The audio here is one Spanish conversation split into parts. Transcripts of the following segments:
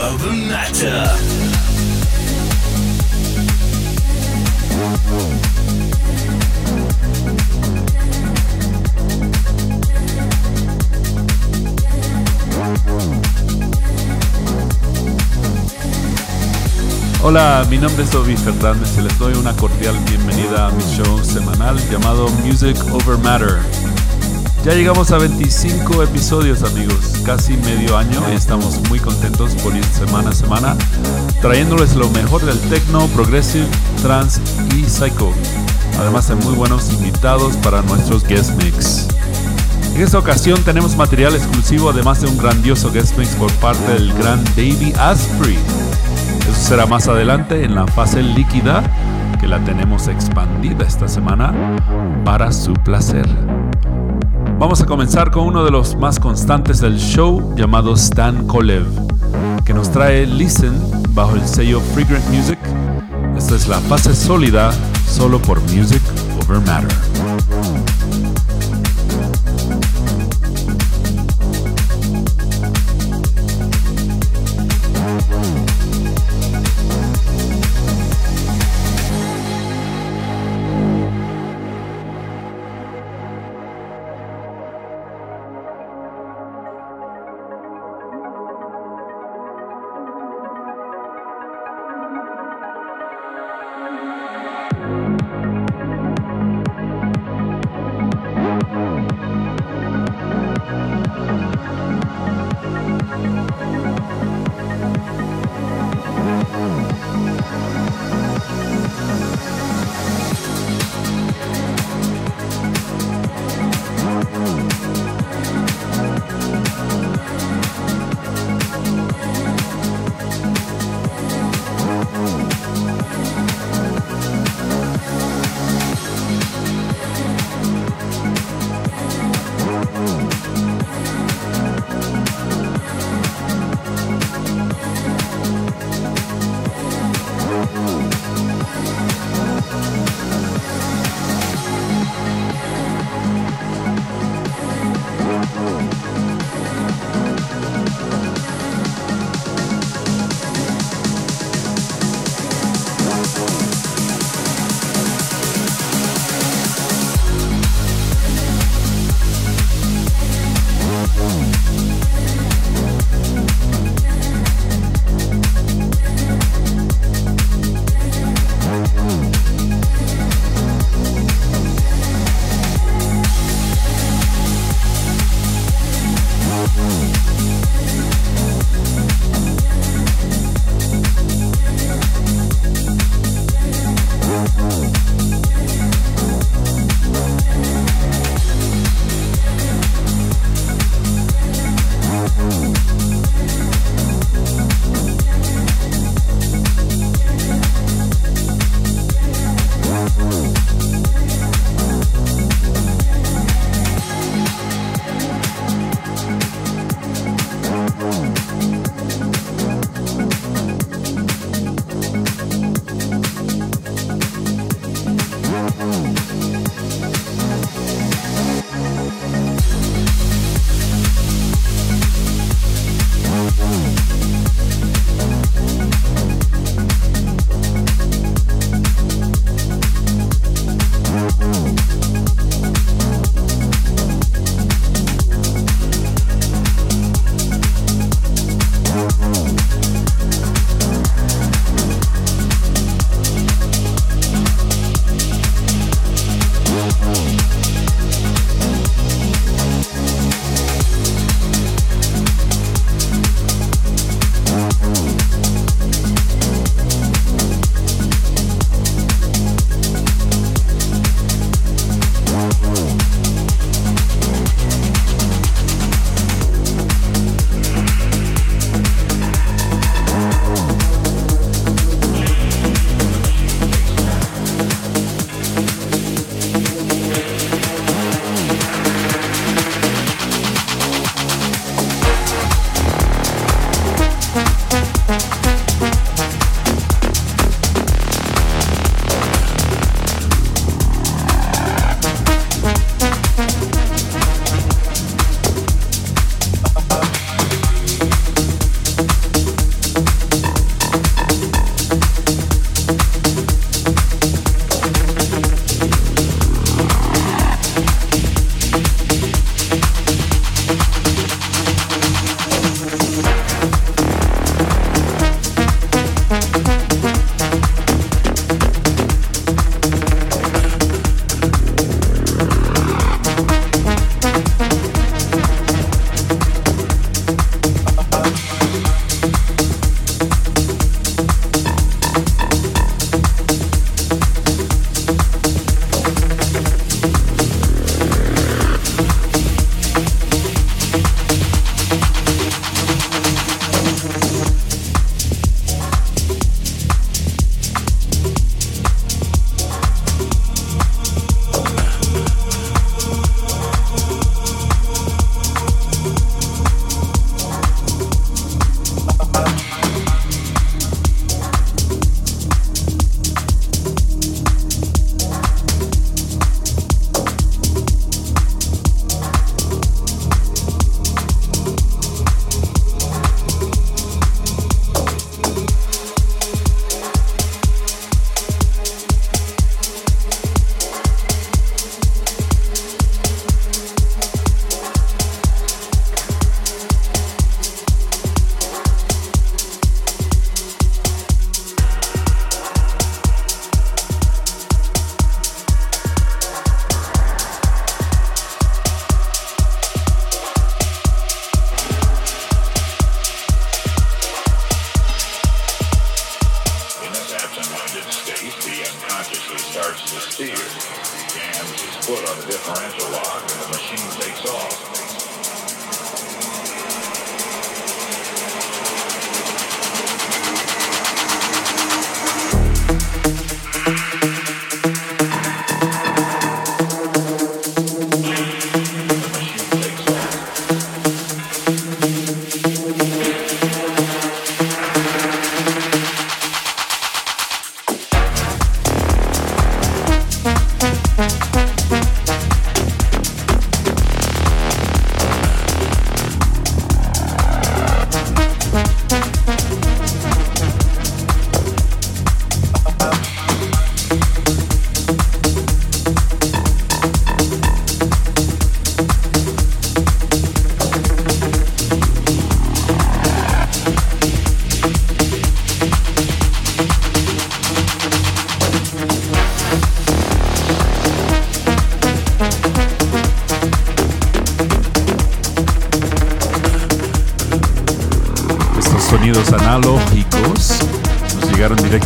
over matter. Hola, mi nombre es Obi Fernández y les doy una cordial bienvenida a mi show semanal llamado Music Over Matter. Ya llegamos a 25 episodios amigos, casi medio año y estamos muy contentos por ir semana a semana trayéndoles lo mejor del techno, progressive, trance y psycho. Además de muy buenos invitados para nuestros guest mix. En esta ocasión tenemos material exclusivo además de un grandioso guest mix por parte del gran Davey Asprey eso será más adelante en la fase líquida que la tenemos expandida esta semana para su placer. Vamos a comenzar con uno de los más constantes del show llamado Stan Kolev, que nos trae Listen bajo el sello Fragrant Music. Esta es la fase sólida solo por Music Over Matter.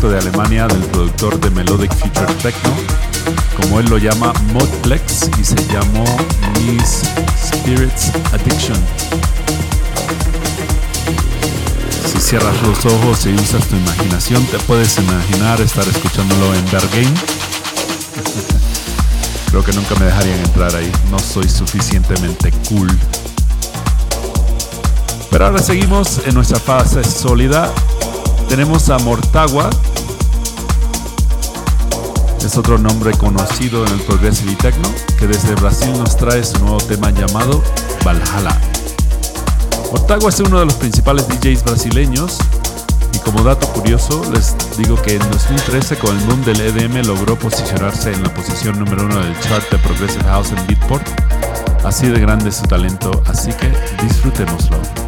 De Alemania del productor de Melodic Future Techno, como él lo llama Modplex y se llamó Miss Spirits Addiction. Si cierras los ojos y usas tu imaginación, te puedes imaginar estar escuchándolo en Bergame. Creo que nunca me dejarían entrar ahí, no soy suficientemente cool. Pero ahora seguimos en nuestra fase sólida. Tenemos a Mortagua. Es otro nombre conocido en el Progressive Techno que desde Brasil nos trae su nuevo tema llamado Valhalla. Mortagua es uno de los principales DJs brasileños y como dato curioso les digo que en 2013 con el boom del EDM logró posicionarse en la posición número uno del chart de Progressive House en Beatport. Así de grande es su talento, así que disfrutémoslo.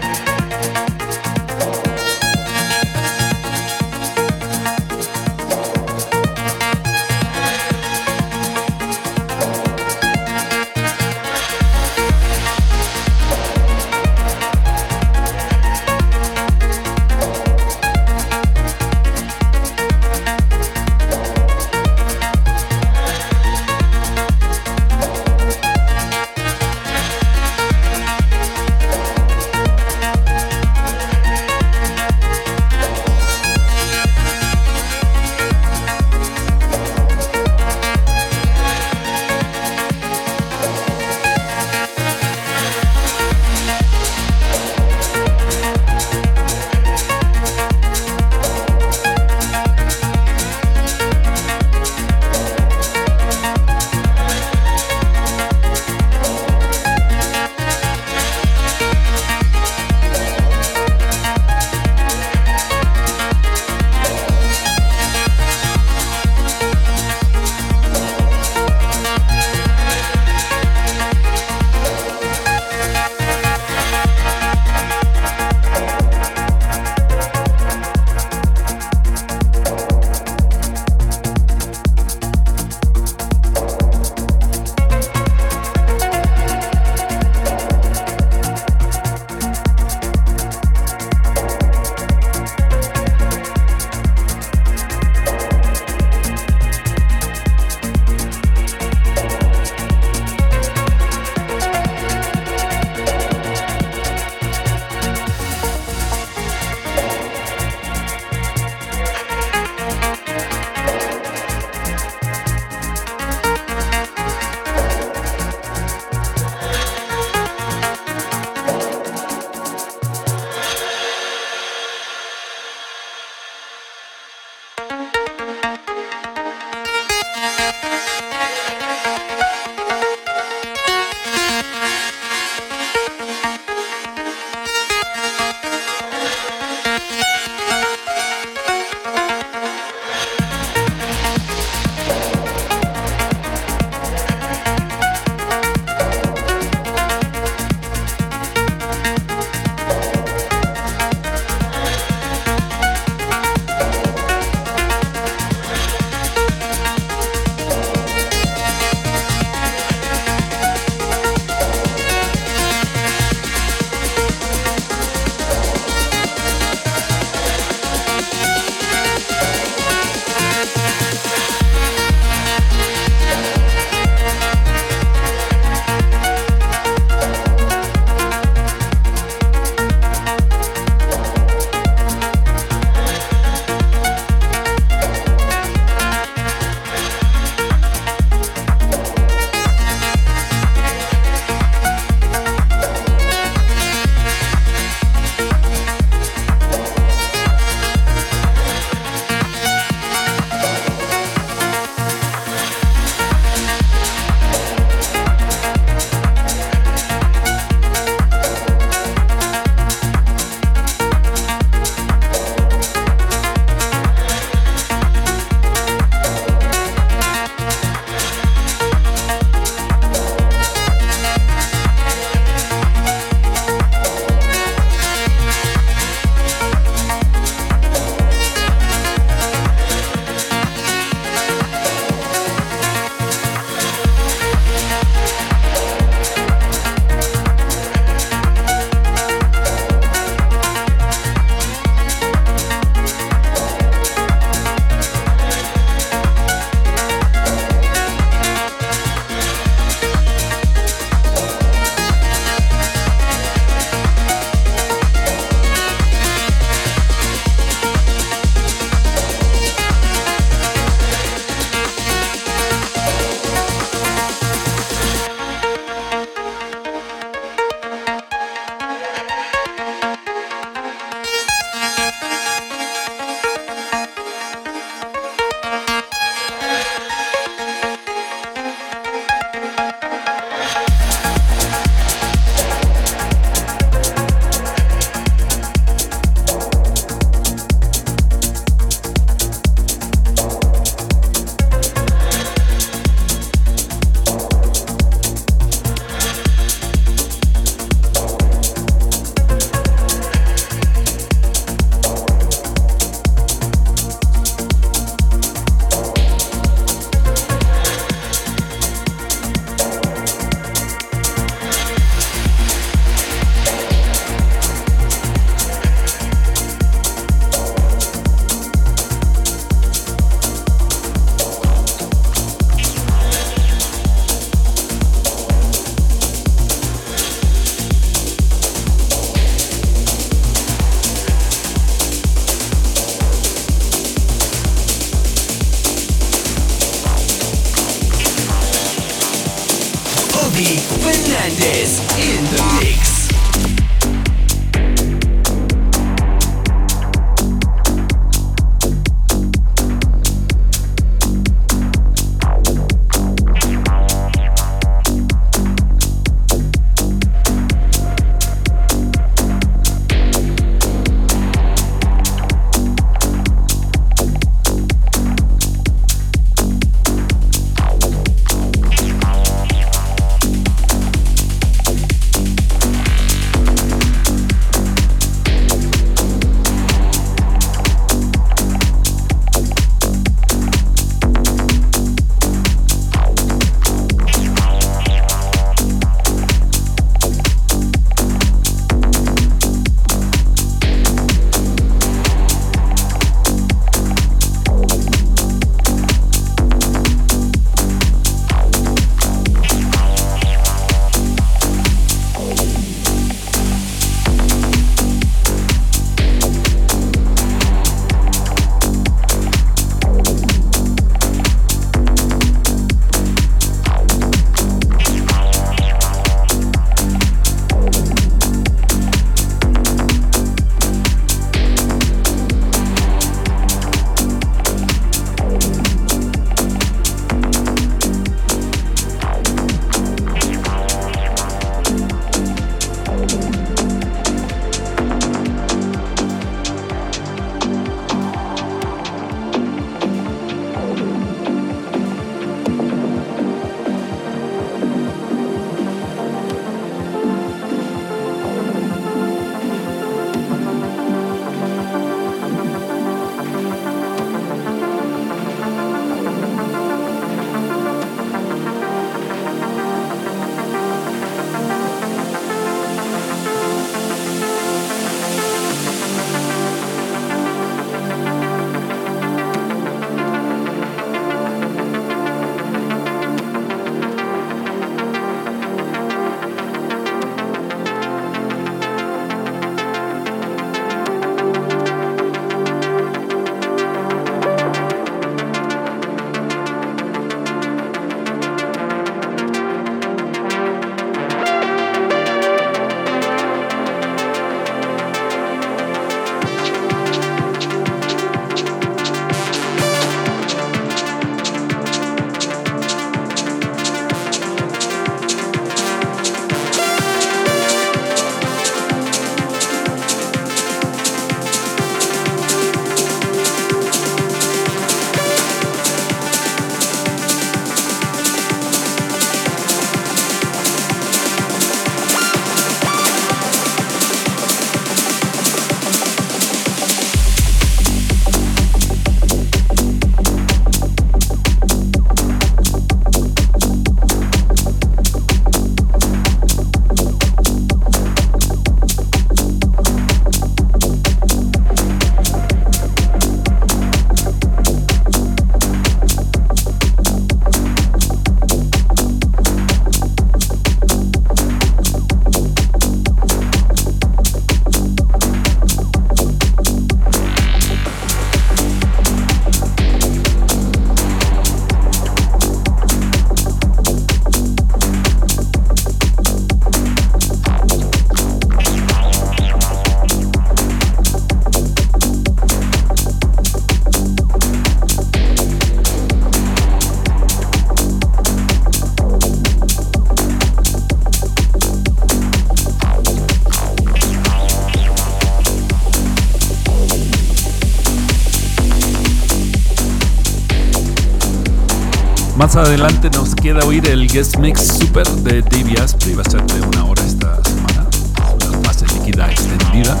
Adelante nos queda oír el guest mix super de Davey Asprey. Va a ser de una hora esta semana. Una fase líquida extendida.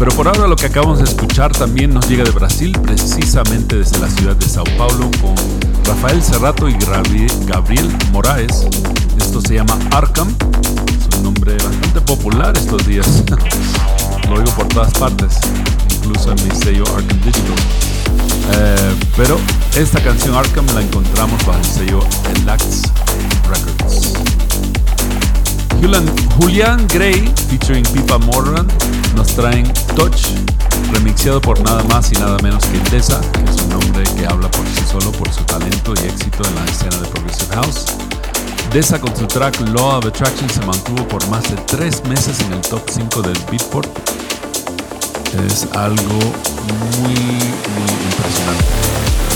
Pero por ahora lo que acabamos de escuchar también nos llega de Brasil, precisamente desde la ciudad de Sao Paulo, con Rafael Cerrato y Gabriel Moraes. Esto se llama Arkham. Es un nombre bastante popular estos días. lo oigo por todas partes, incluso en mi sello Arkham Digital. Eh, pero esta canción Arkham la encontramos bajo el sello Elax Records. Julian, Gray featuring Pipa Morgan nos traen Touch, remixeado por nada más y nada menos que Tessa, que es un nombre que habla por sí solo por su talento y éxito en la escena de Progressive House. Dessa con su track Law of Attraction se mantuvo por más de tres meses en el top 5 del Beatport. Es algo muy, muy impresionante.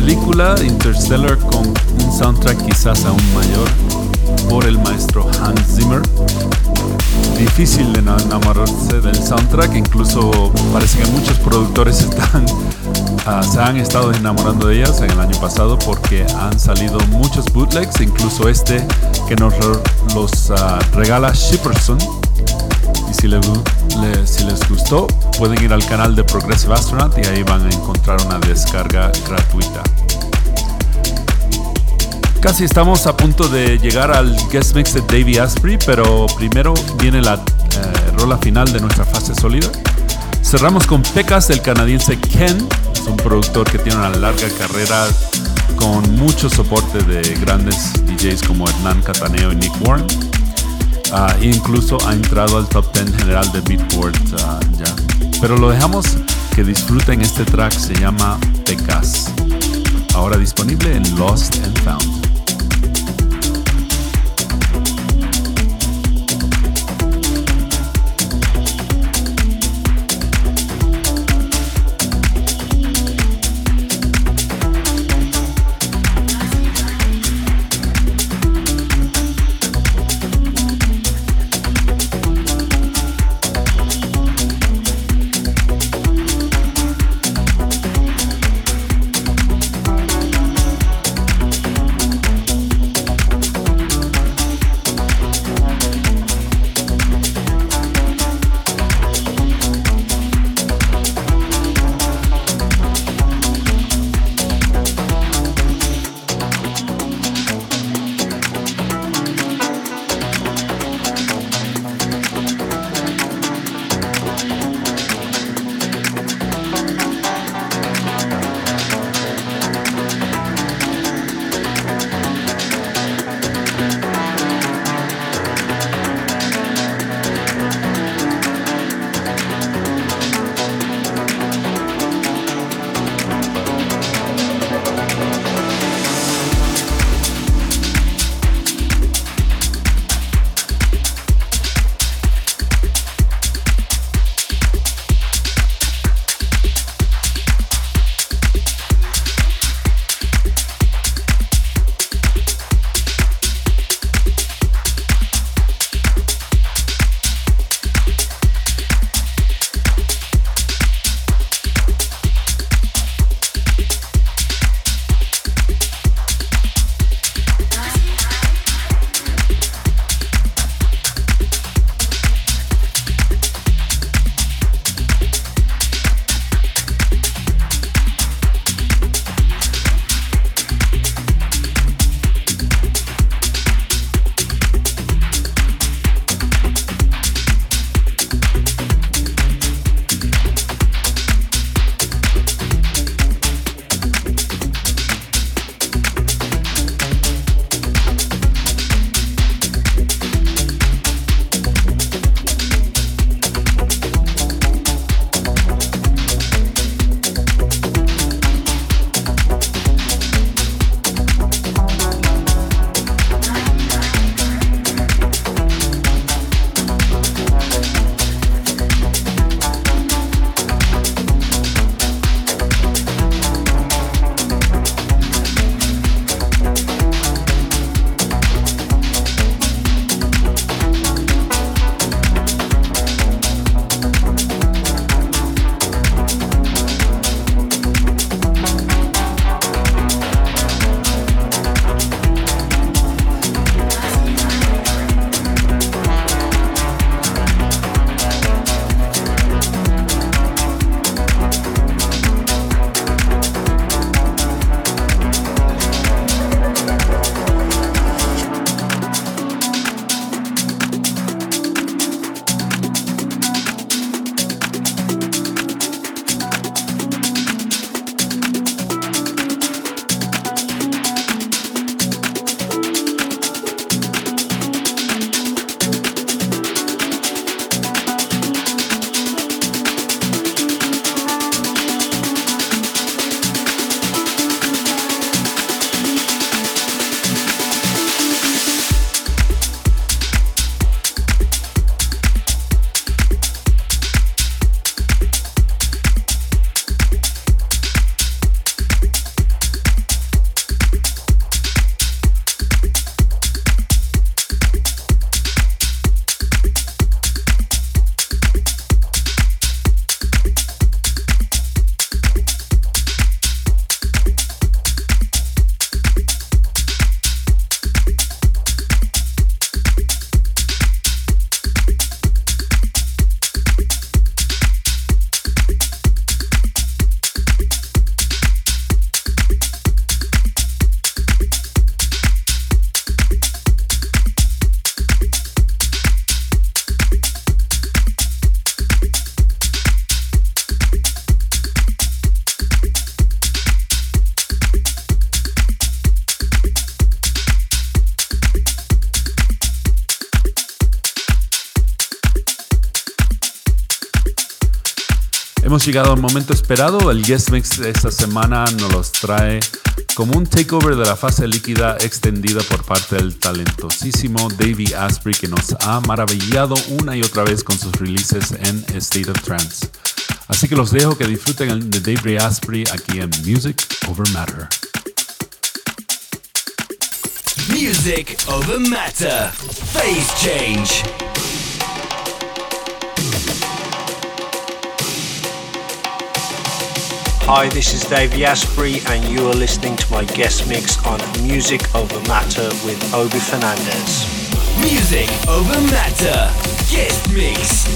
Película Interstellar con un soundtrack quizás aún mayor por el maestro Hans Zimmer. Difícil de enamorarse del soundtrack, incluso parece que muchos productores uh, se han estado enamorando de ellas en el año pasado porque han salido muchos bootlegs, incluso este que nos los uh, regala Shipperson. Y si, si les gustó, pueden ir al canal de Progressive Astronaut y ahí van a encontrar una descarga gratuita. Casi estamos a punto de llegar al guest mix de Davey Asprey, pero primero viene la eh, rola final de nuestra fase sólida. Cerramos con Pecas del canadiense Ken, es un productor que tiene una larga carrera con mucho soporte de grandes DJs como Hernán Cataneo y Nick Warren. Uh, incluso ha entrado al top 10 general de Beatport uh, ya. Pero lo dejamos que disfruten este track, se llama Pecas. Ahora disponible en Lost and Found. Llegado al momento esperado. El guest mix de esta semana nos los trae como un takeover de la fase líquida extendida por parte del talentosísimo Davey Asprey que nos ha maravillado una y otra vez con sus releases en State of Trance. Así que los dejo que disfruten de Davey Asprey aquí en Music Over Matter. Music over matter. Phase change. Hi, this is Dave Asprey, and you are listening to my guest mix on Music Over Matter with Obi Fernandez. Music over matter. Guest mix.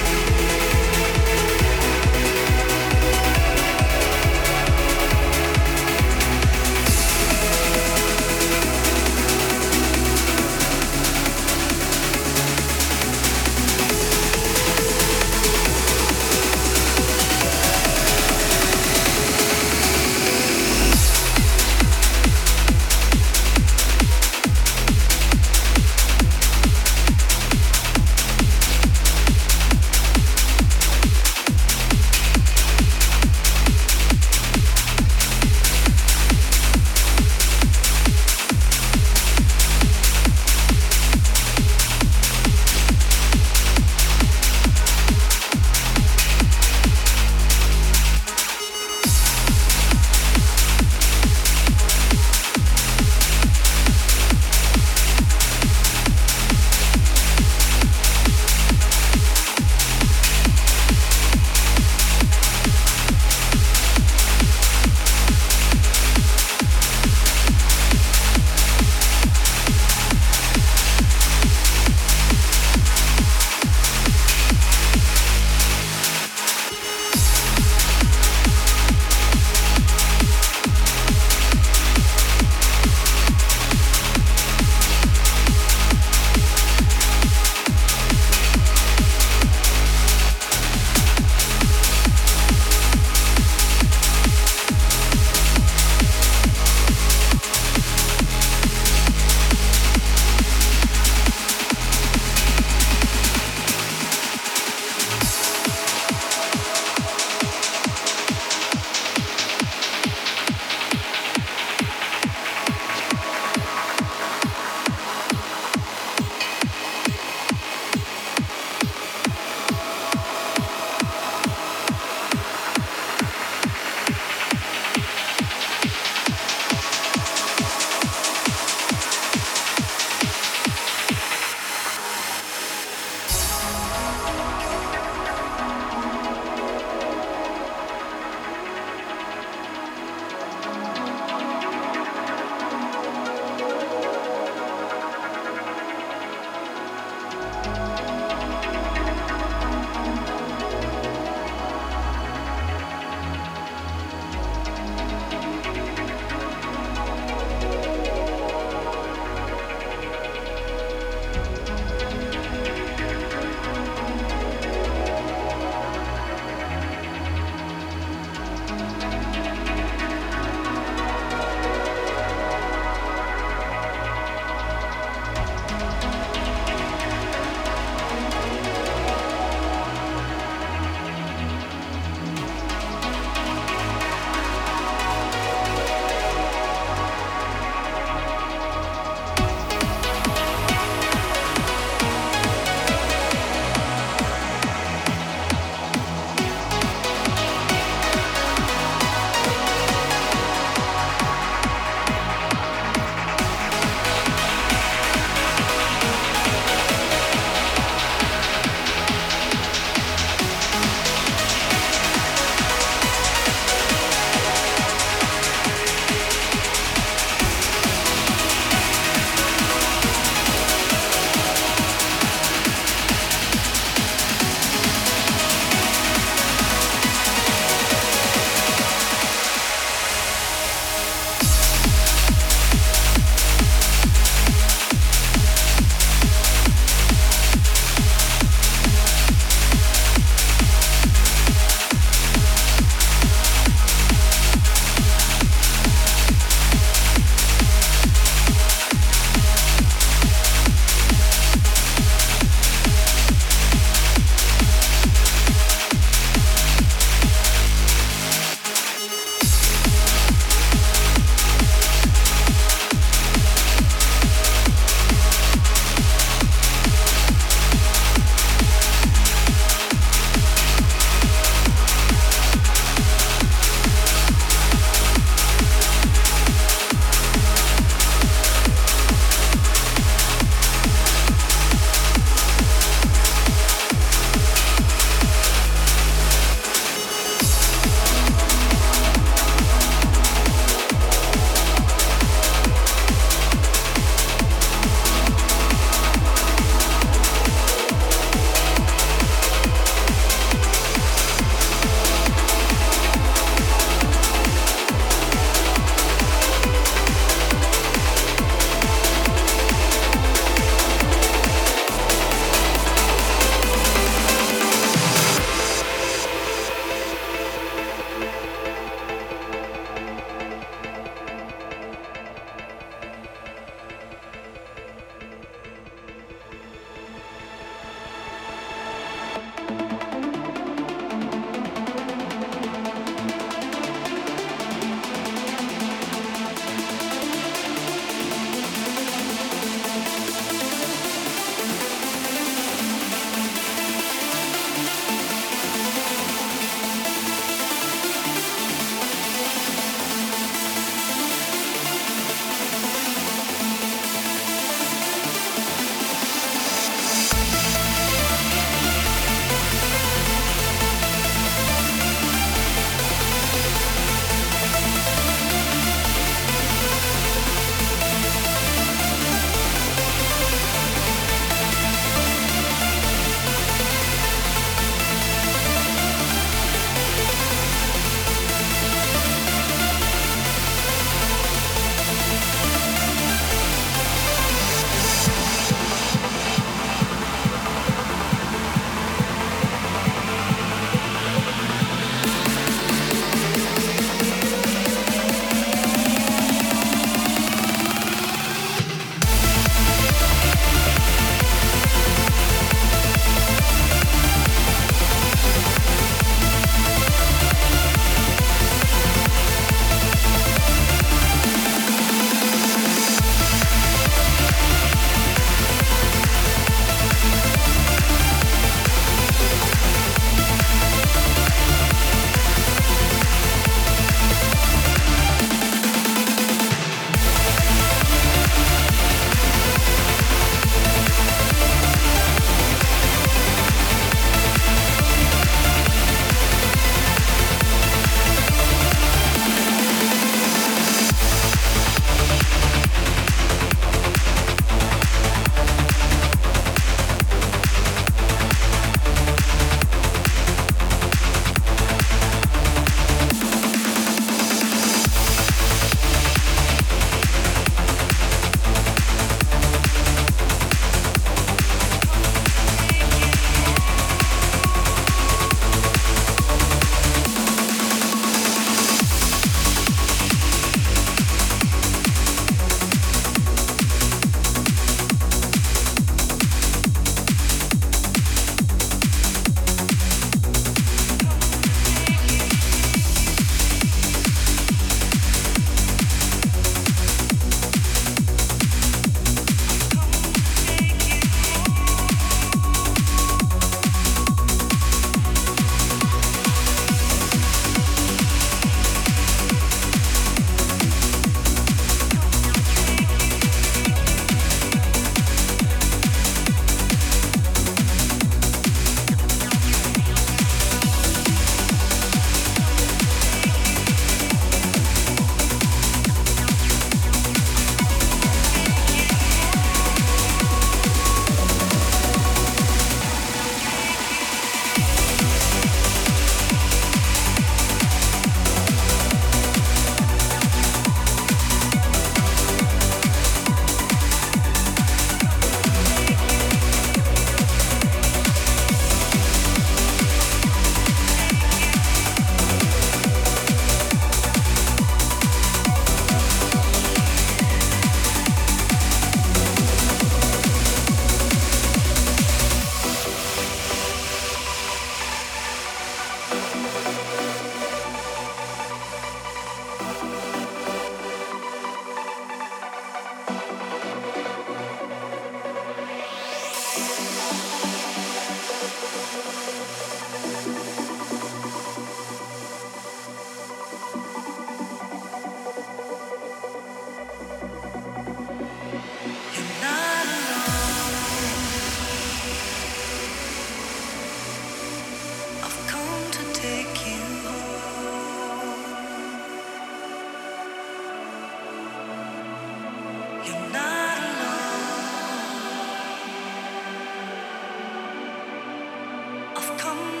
I've come.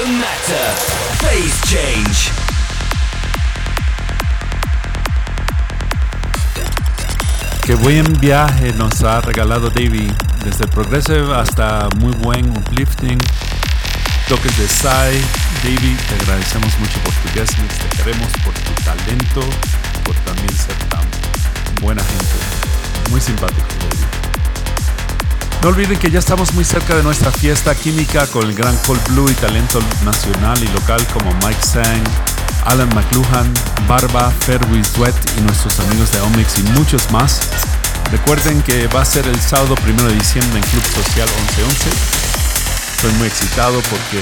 Matter. Phase change. Qué buen viaje nos ha regalado Davey, desde Progressive hasta muy buen uplifting, toques de Psy. Davey, te agradecemos mucho por tu guest te queremos por tu talento, por también ser tan buena gente. Muy simpático, Davey. No olviden que ya estamos muy cerca de nuestra fiesta química con el gran Cold Blue y talento nacional y local como Mike Sang, Alan McLuhan, Barba, Ferwis Sweat y nuestros amigos de Omix y muchos más. Recuerden que va a ser el sábado 1 de diciembre en Club Social 1111. Estoy muy excitado porque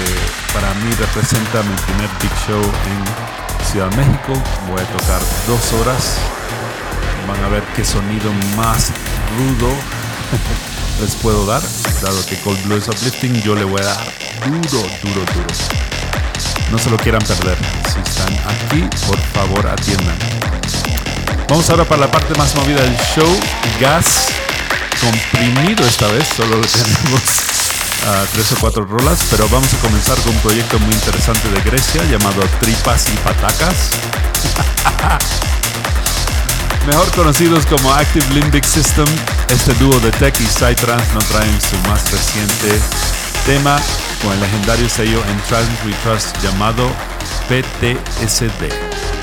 para mí representa mi primer big show en Ciudad de México. Voy a tocar dos horas. Van a ver qué sonido más rudo les puedo dar. Dado que Cold Blue es uplifting, yo le voy a dar duro, duro, duro. No se lo quieran perder. Si están aquí, por favor atiendan. Vamos ahora para la parte más movida del show. Gas comprimido esta vez. Solo tenemos uh, tres o cuatro rolas. Pero vamos a comenzar con un proyecto muy interesante de Grecia llamado Tripas y Patacas. Mejor conocidos como Active Limbic System, este dúo de tech y psytrance nos traen su más reciente tema con el legendario sello en Trans We Trust llamado PTSD.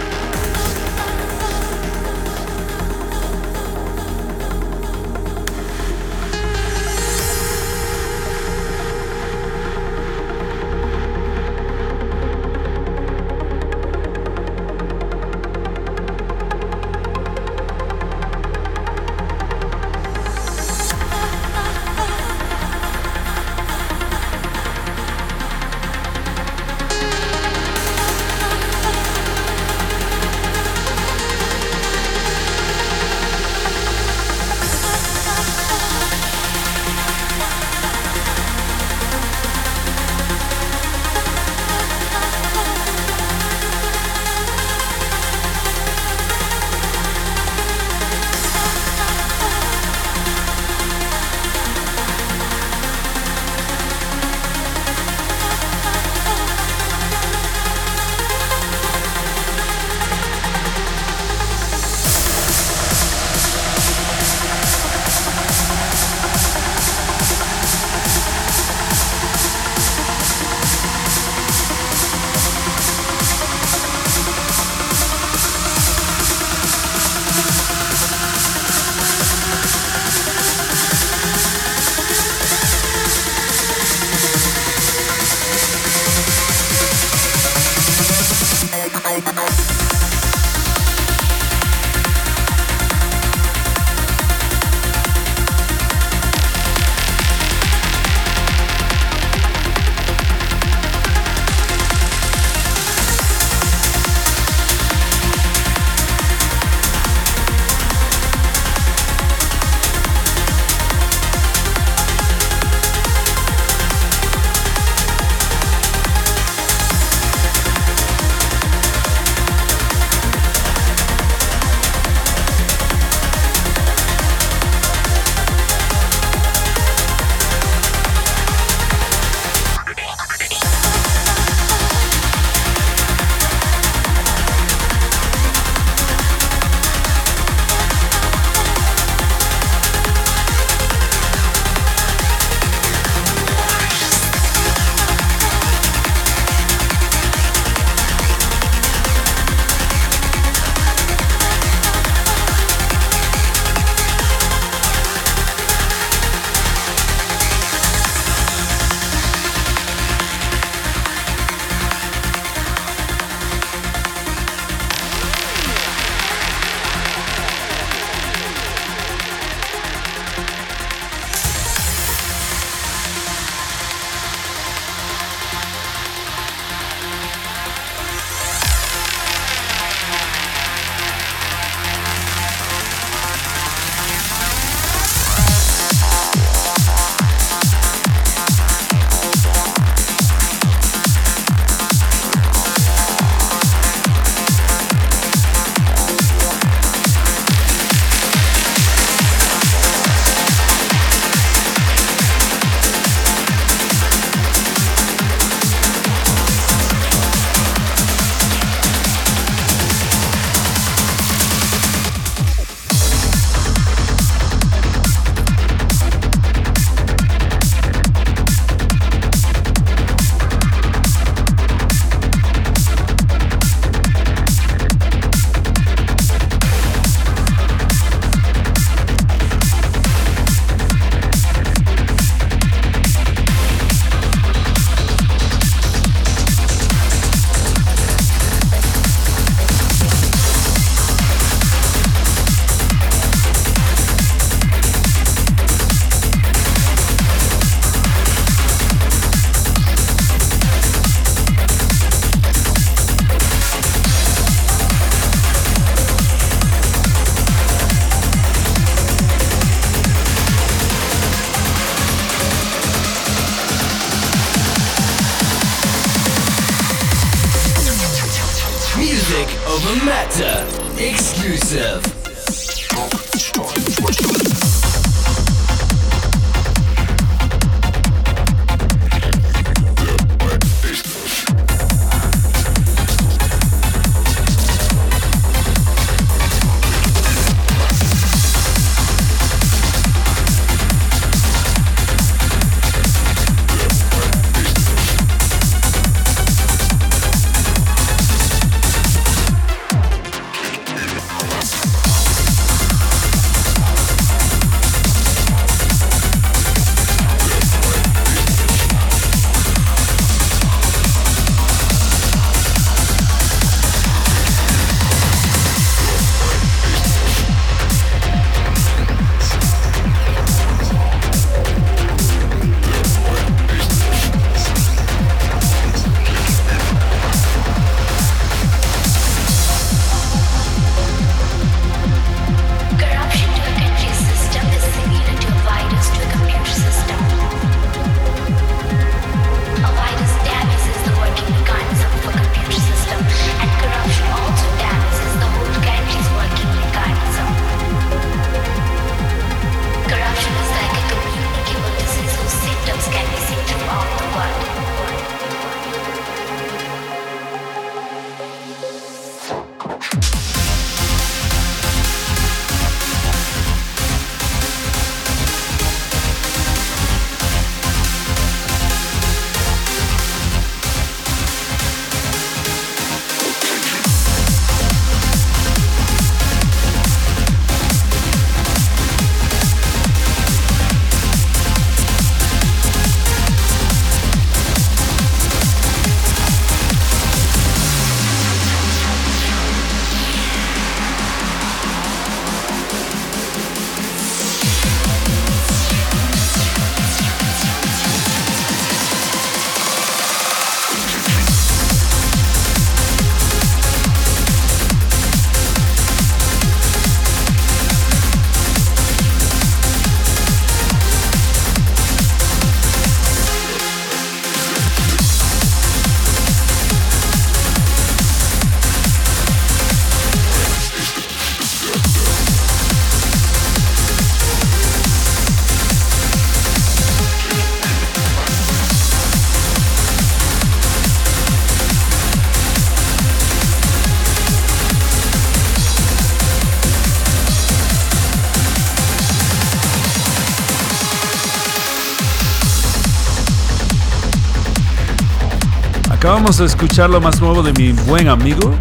Acabamos de escuchar lo más nuevo de mi buen amigo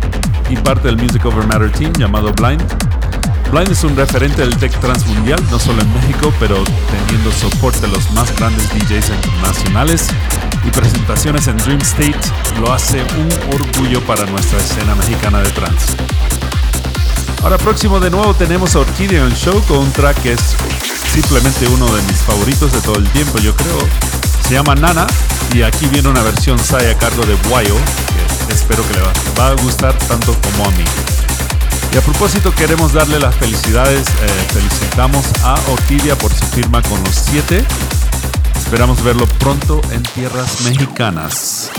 y parte del Music Over Matter Team llamado Blind. Blind es un referente del tech transmundial, no solo en México, pero teniendo soporte de los más grandes DJs internacionales y presentaciones en Dream State, lo hace un orgullo para nuestra escena mexicana de trance. Ahora próximo de nuevo tenemos a el show con un track que es simplemente uno de mis favoritos de todo el tiempo, yo creo. Se llama Nana y aquí viene una versión SAI a cargo de Guayo, que espero que le va, a gustar tanto como a mí. Y a propósito queremos darle las felicidades, eh, felicitamos a Orquídea por su firma con los 7. Esperamos verlo pronto en tierras mexicanas.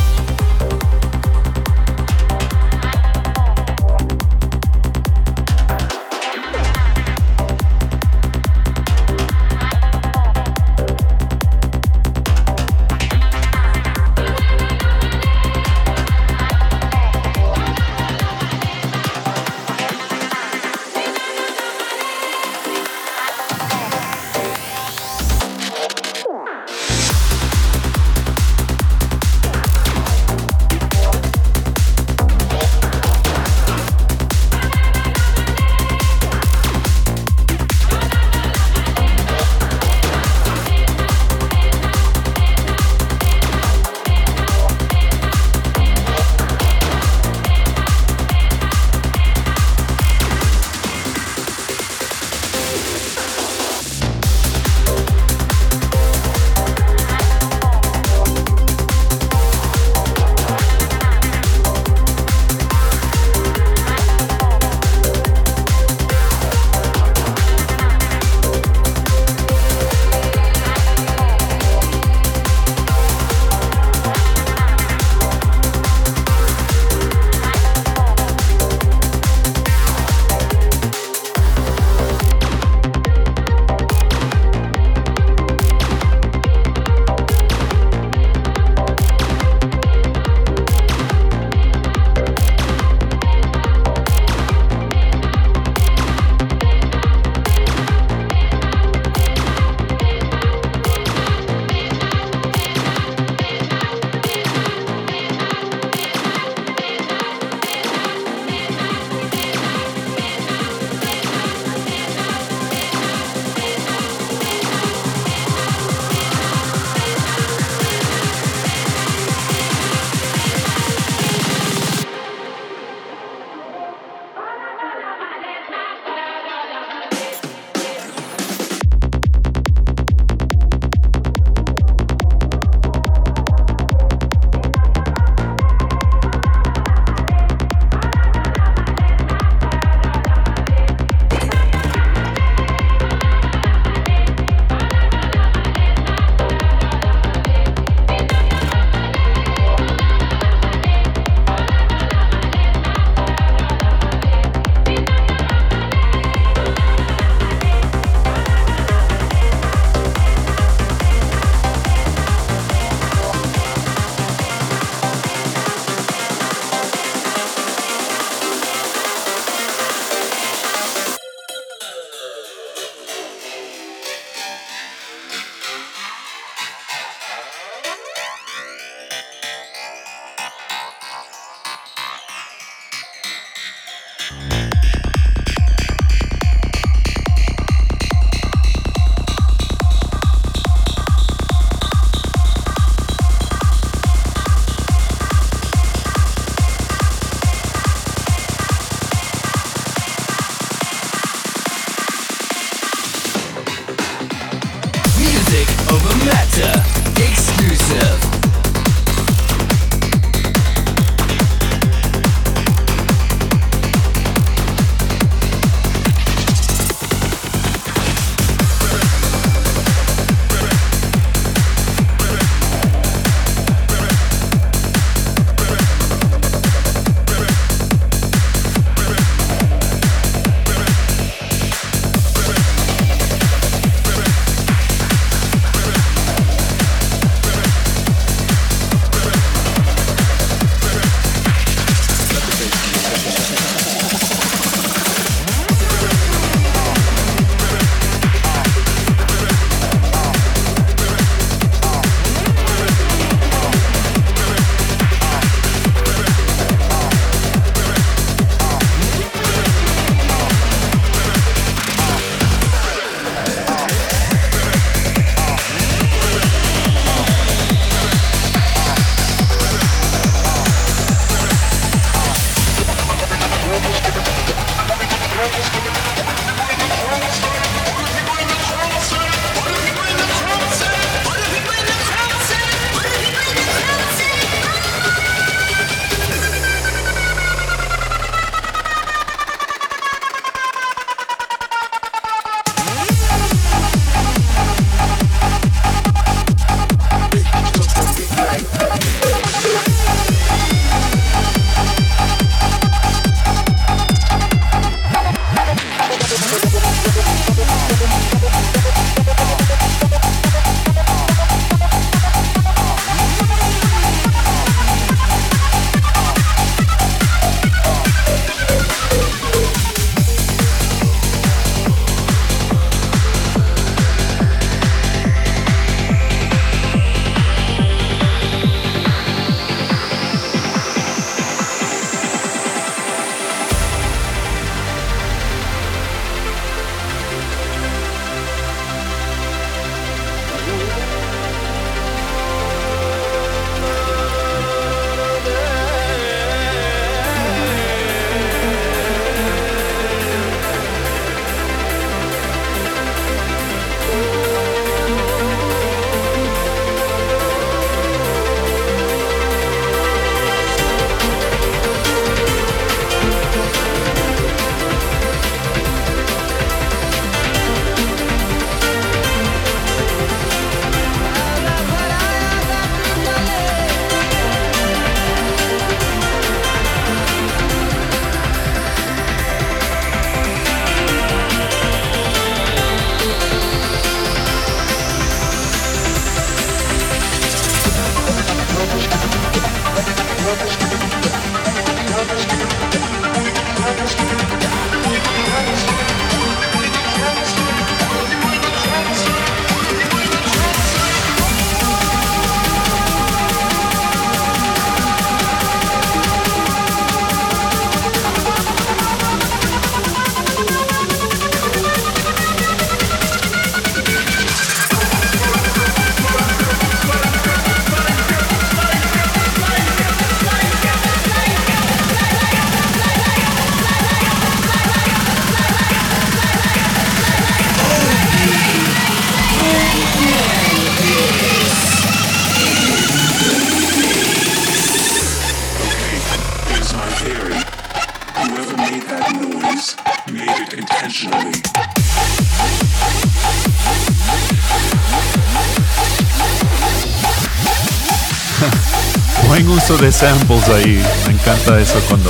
Samples ahí. Me encanta eso cuando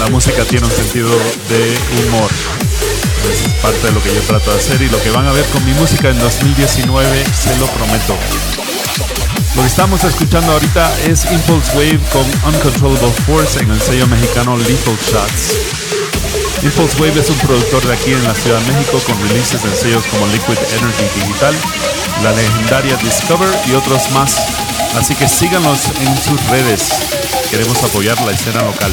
la música tiene un sentido de humor. Es parte de lo que yo trato de hacer y lo que van a ver con mi música en 2019, se lo prometo. Lo que estamos escuchando ahorita es Impulse Wave con Uncontrollable Force en el sello mexicano Lethal Shots. Impulse Wave es un productor de aquí en la Ciudad de México con releases en sellos como Liquid Energy Digital, la legendaria Discover y otros más Así que síganos en sus redes. Queremos apoyar la escena local.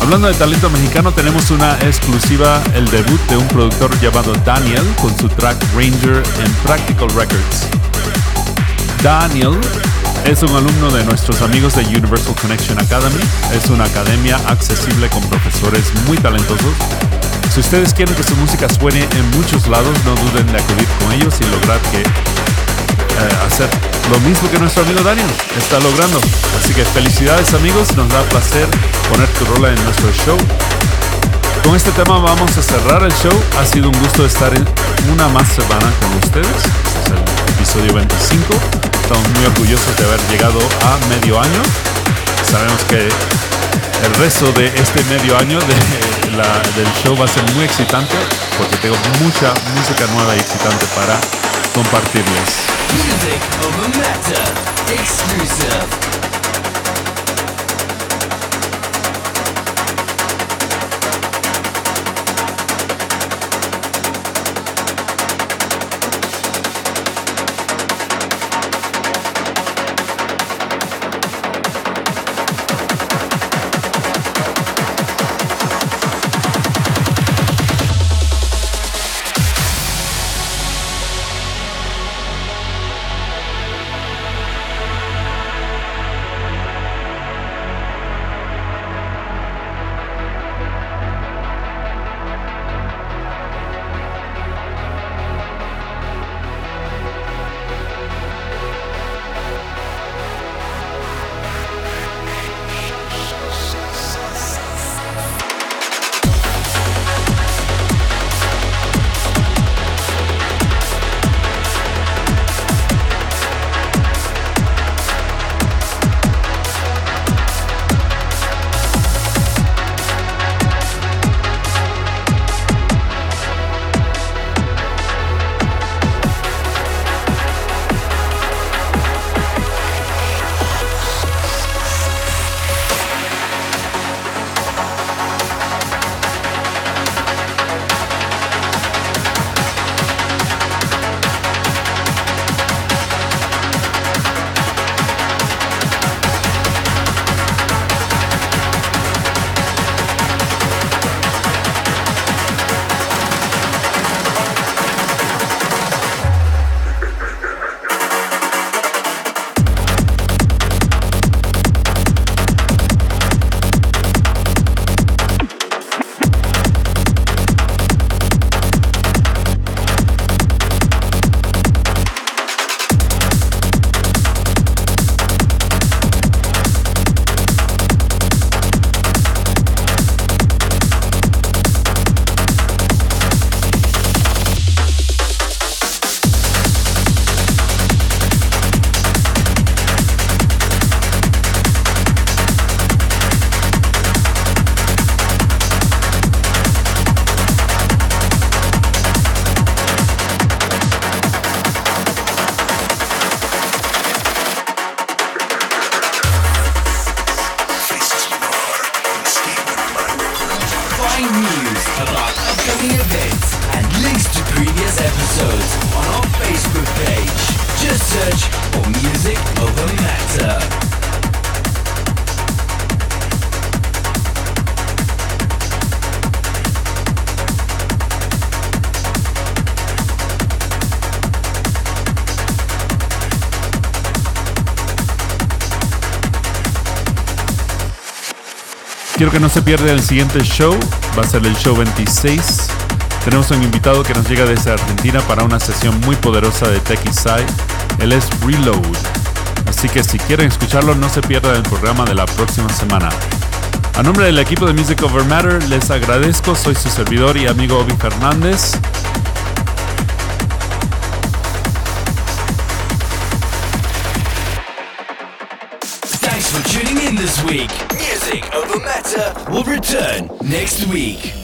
Hablando de talento mexicano, tenemos una exclusiva, el debut de un productor llamado Daniel con su track Ranger en Practical Records. Daniel es un alumno de nuestros amigos de Universal Connection Academy. Es una academia accesible con profesores muy talentosos. Si ustedes quieren que su música suene en muchos lados, no duden de acudir con ellos y lograr que eh, hacer lo mismo que nuestro amigo Daniel está logrando. Así que felicidades amigos, nos da placer poner tu rola en nuestro show. Con este tema vamos a cerrar el show. Ha sido un gusto estar en una más semana con ustedes. Este es el episodio 25. Estamos muy orgullosos de haber llegado a medio año. Sabemos que el resto de este medio año del show va a ser muy excitante porque tengo mucha música nueva y excitante para compartirles. Music over matter. Exclusive. Quiero que no se pierda el siguiente show, va a ser el show 26. Tenemos un invitado que nos llega desde Argentina para una sesión muy poderosa de Tech Side. Él es Reload. Así que si quieren escucharlo, no se pierdan el programa de la próxima semana. A nombre del equipo de Music Over Matter, les agradezco. Soy su servidor y amigo Obi Fernández. Week. Music over matter will return next week.